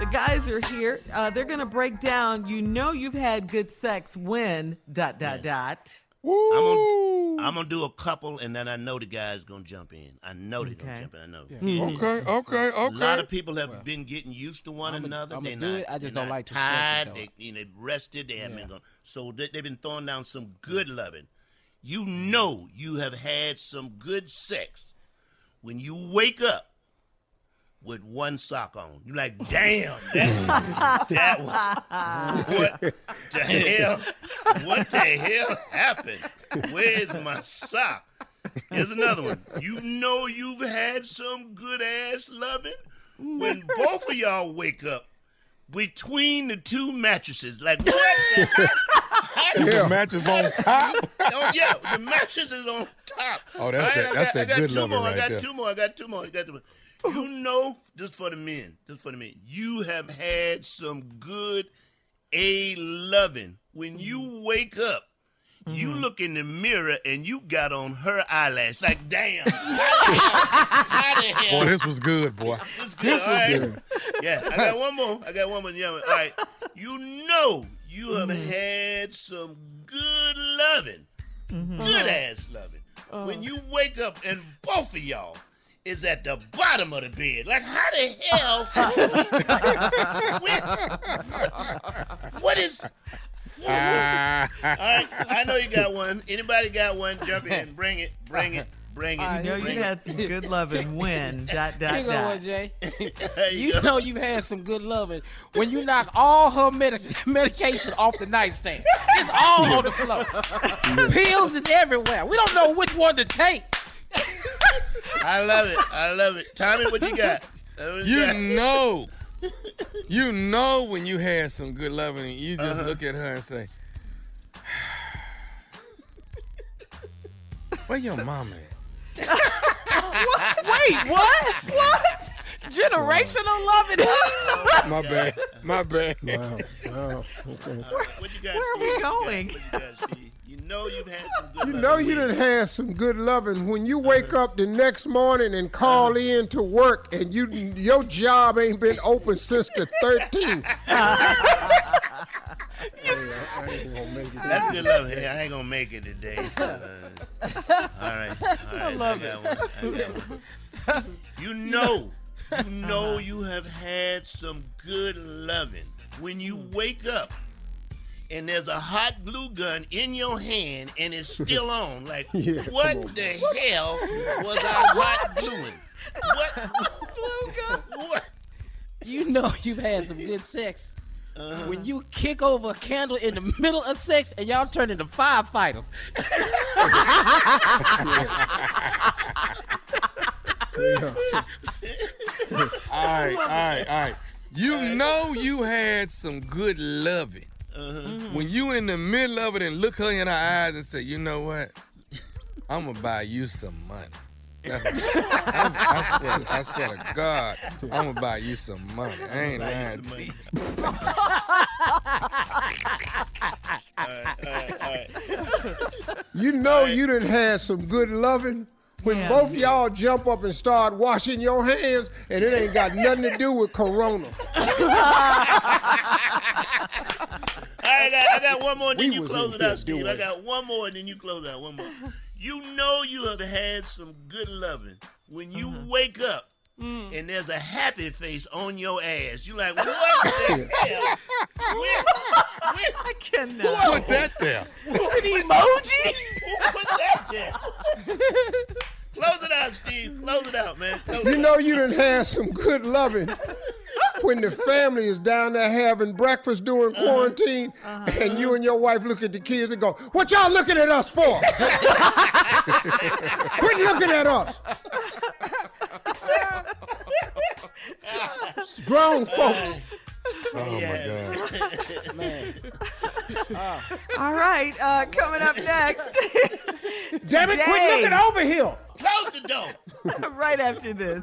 The guys are here. Uh, they're going to break down. You know you've had good sex when dot dot dot. I'm gonna, I'm gonna do a couple, and then I know the guy's gonna jump in. I know they're gonna jump in. I know. Okay, okay, okay. A lot of people have been getting used to one I'ma- another. I'ma They're do not, it, I just they're don't not like to it, tired. They, you know, rested. They haven't been Yeah. So they, they've been throwing down some good loving. You know, you have had some good sex when you wake up with one sock on. You're like, damn, that, that was what the hell? What the hell happened? Where's my sock? Here's another one. You know you've had some good ass loving when both of y'all wake up between the two mattresses. Like what? The? How Is did- the mattress on top? Oh yeah, the mattress is on top. Oh, that's that- I that's got, that I got good two loving more. I got there. two more. I got two more. I got two more. You know, just for the men, just for the men, you have had some good a loving. When you wake up, you Mm-hmm. look in the mirror and you got on her eyelash. Like, damn, how the hell? How the hell? Boy, this was good, boy. This was good. Yeah, I got one more. I got one more. Yeah, all right. You know you have Mm-hmm. had some good loving, good ass loving. When you wake up and both of y'all is at the bottom of the bed. Like, how the hell? What- what is? Ah. All right, I know you got one. Anybody got one? Jump in. Bring it. Bring it. Bring it. All right, You know bring you it. had some good loving when dot dot Here you go, one, dot. Jay. You You go. know you've had some good loving when you knock all her medic- medication off the nightstand. It's all on the floor. Pills is everywhere. We don't know which one to take. I love it. I love it. Tommy, what you got? What You got? know, you know when you had some good loving, and you just uh-huh. look at her and say, "Where your mama at?" Wait, what? What? Generational loving. My bad, my bad. Wow, wow, okay. What you got, Where are Steve? we What you got? going? What you got, You know you've had some good You loving know you women. done had some good loving when you wake up the next morning and call in to work and you your job ain't been open since the 13th. I ain't gonna make it. That's good loving. Hey, I ain't gonna make it today. Uh, all right, all right. I, love got One. I got one. You know, you know you have had some good loving when you wake up. And there's a hot glue gun in your hand and it's still on. Like, Yeah, what on. the hell was I hot gluing? What? Blue gun? What? You know you've had some good sex. Uh-huh. When you kick over a candle in the middle of sex and y'all turn into firefighters. All right, all right, all right. You know you had some good loving. Mm-hmm. When you in the middle of it and look her in her eyes and say, you know what? I'm gonna buy you some money. I, I swear, I swear to God, I'm gonna buy you some money. I ain't Buy you lying to you. money. You know you done had some good loving when Yeah. both y'all jump up and start washing your hands and it ain't got nothing to do with corona. All right, I got, I got one more, and then We you close it out, here Steve. I got one more, and then you close out. One more. You know you have had some good loving when you Uh-huh. wake up Mm. and there's a happy face on your ass. You like, what the hell? Where, where, I cannot. Put that there. An emoji? who put that there? Close it out, Steve. Close it out, man. Close You know out. you done had some good loving when the family is down there having breakfast during quarantine and you and your wife look at the kids and go, what y'all looking at us for? Quit looking at us. Grown folks. Oh my God. All right, uh, coming up next, Damn it, quit looking over here. Close the door. right after this.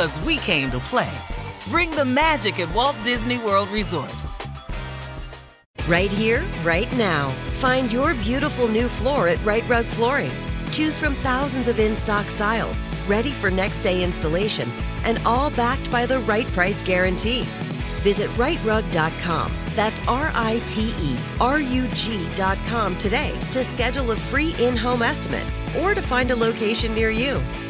Cause we came to play. Bring the magic at Walt Disney World Resort. Right here, right now. Find your beautiful new floor at Rite Rug Flooring. Choose from thousands of in stock styles, ready for next day installation, and all backed by the right price guarantee. Visit riterug.com. That's R I T E R U G.com today to schedule a free in home estimate or to find a location near you.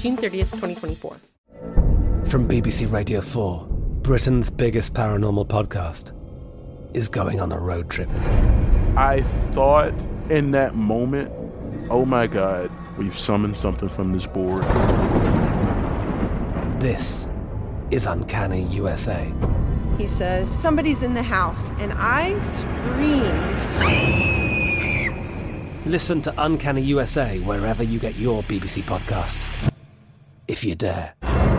June 30th, 2024. From BBC Radio 4, Britain's biggest paranormal podcast is going on a road trip. I thought in that moment, oh my God, we've summoned something from this board. This is Uncanny USA. He says, Somebody's in the house, and I screamed. Listen to Uncanny USA wherever you get your BBC podcasts, if you dare.